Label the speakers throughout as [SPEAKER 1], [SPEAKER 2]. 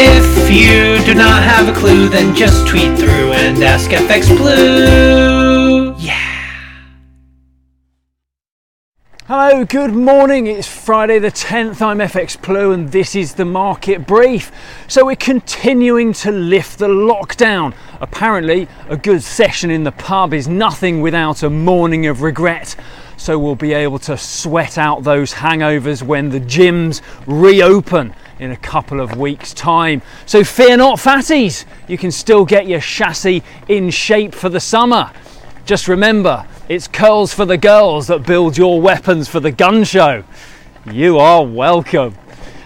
[SPEAKER 1] If you do not have a clue, then just tweet through and ask FX Blue. Yeah.
[SPEAKER 2] Hello, good morning. It's Friday the 10th. I'm FX Blue and this is the market brief. So, we're continuing to lift the lockdown. Apparently, a good session in the pub is nothing without a morning of regret. So, we'll be able to sweat out those hangovers when the gyms reopen in a couple of weeks' time. So, fear not, fatties. You can still get your chassis in shape for the summer. Just remember, it's curls for the girls that build your weapons for the gun show. You are welcome.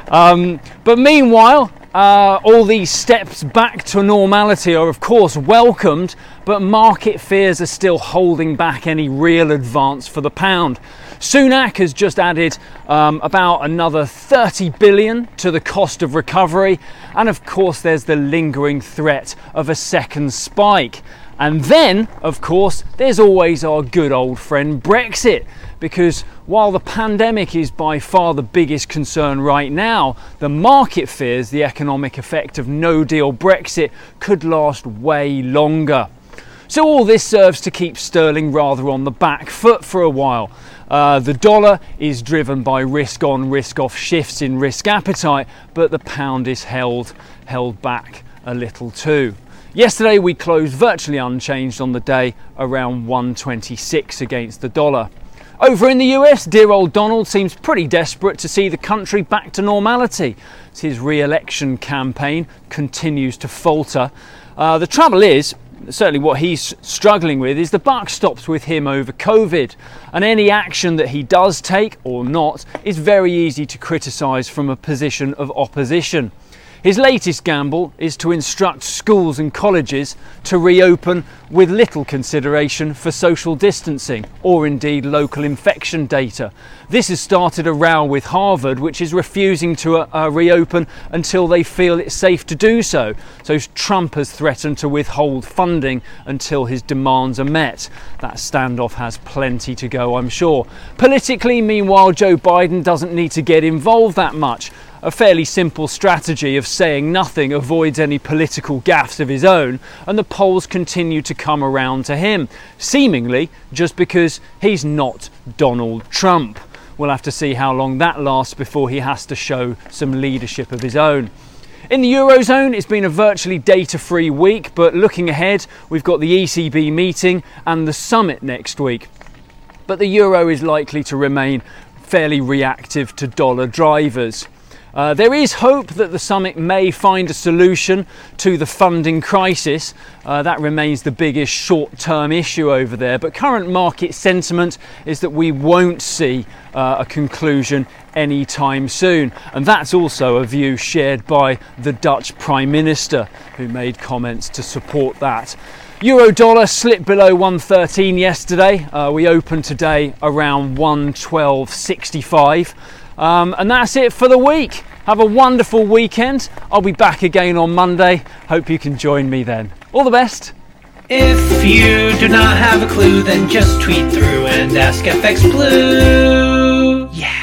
[SPEAKER 2] Um, but meanwhile, uh, all these steps back to normality are, of course, welcomed, but market fears are still holding back any real advance for the pound. Sunak has just added um, about another 30 billion to the cost of recovery, and of course, there's the lingering threat of a second spike. And then, of course, there's always our good old friend Brexit. Because while the pandemic is by far the biggest concern right now, the market fears the economic effect of no deal Brexit could last way longer. So, all this serves to keep sterling rather on the back foot for a while. Uh, the dollar is driven by risk on, risk off shifts in risk appetite, but the pound is held, held back a little too. Yesterday we closed virtually unchanged on the day around 126 against the dollar. Over in the US, dear old Donald seems pretty desperate to see the country back to normality. His re election campaign continues to falter. Uh, the trouble is, certainly what he's struggling with is the buck stops with him over COVID. And any action that he does take or not is very easy to criticise from a position of opposition. His latest gamble is to instruct schools and colleges to reopen with little consideration for social distancing or indeed local infection data. This has started a row with Harvard, which is refusing to uh, uh, reopen until they feel it's safe to do so. So Trump has threatened to withhold funding until his demands are met. That standoff has plenty to go, I'm sure. Politically, meanwhile, Joe Biden doesn't need to get involved that much a fairly simple strategy of saying nothing avoids any political gaffes of his own, and the polls continue to come around to him, seemingly just because he's not Donald Trump. We'll have to see how long that lasts before he has to show some leadership of his own. In the Eurozone, it's been a virtually data free week, but looking ahead, we've got the ECB meeting and the summit next week. But the euro is likely to remain fairly reactive to dollar drivers. Uh, there is hope that the summit may find a solution to the funding crisis. Uh, that remains the biggest short term issue over there. But current market sentiment is that we won't see uh, a conclusion anytime soon. And that's also a view shared by the Dutch Prime Minister, who made comments to support that. Euro dollar slipped below 113 yesterday. Uh, we opened today around 112.65. Um, and that's it for the week. Have a wonderful weekend. I'll be back again on Monday. Hope you can join me then. All the best.
[SPEAKER 1] If you do not have a clue, then just tweet through and ask FX Blue. Yeah.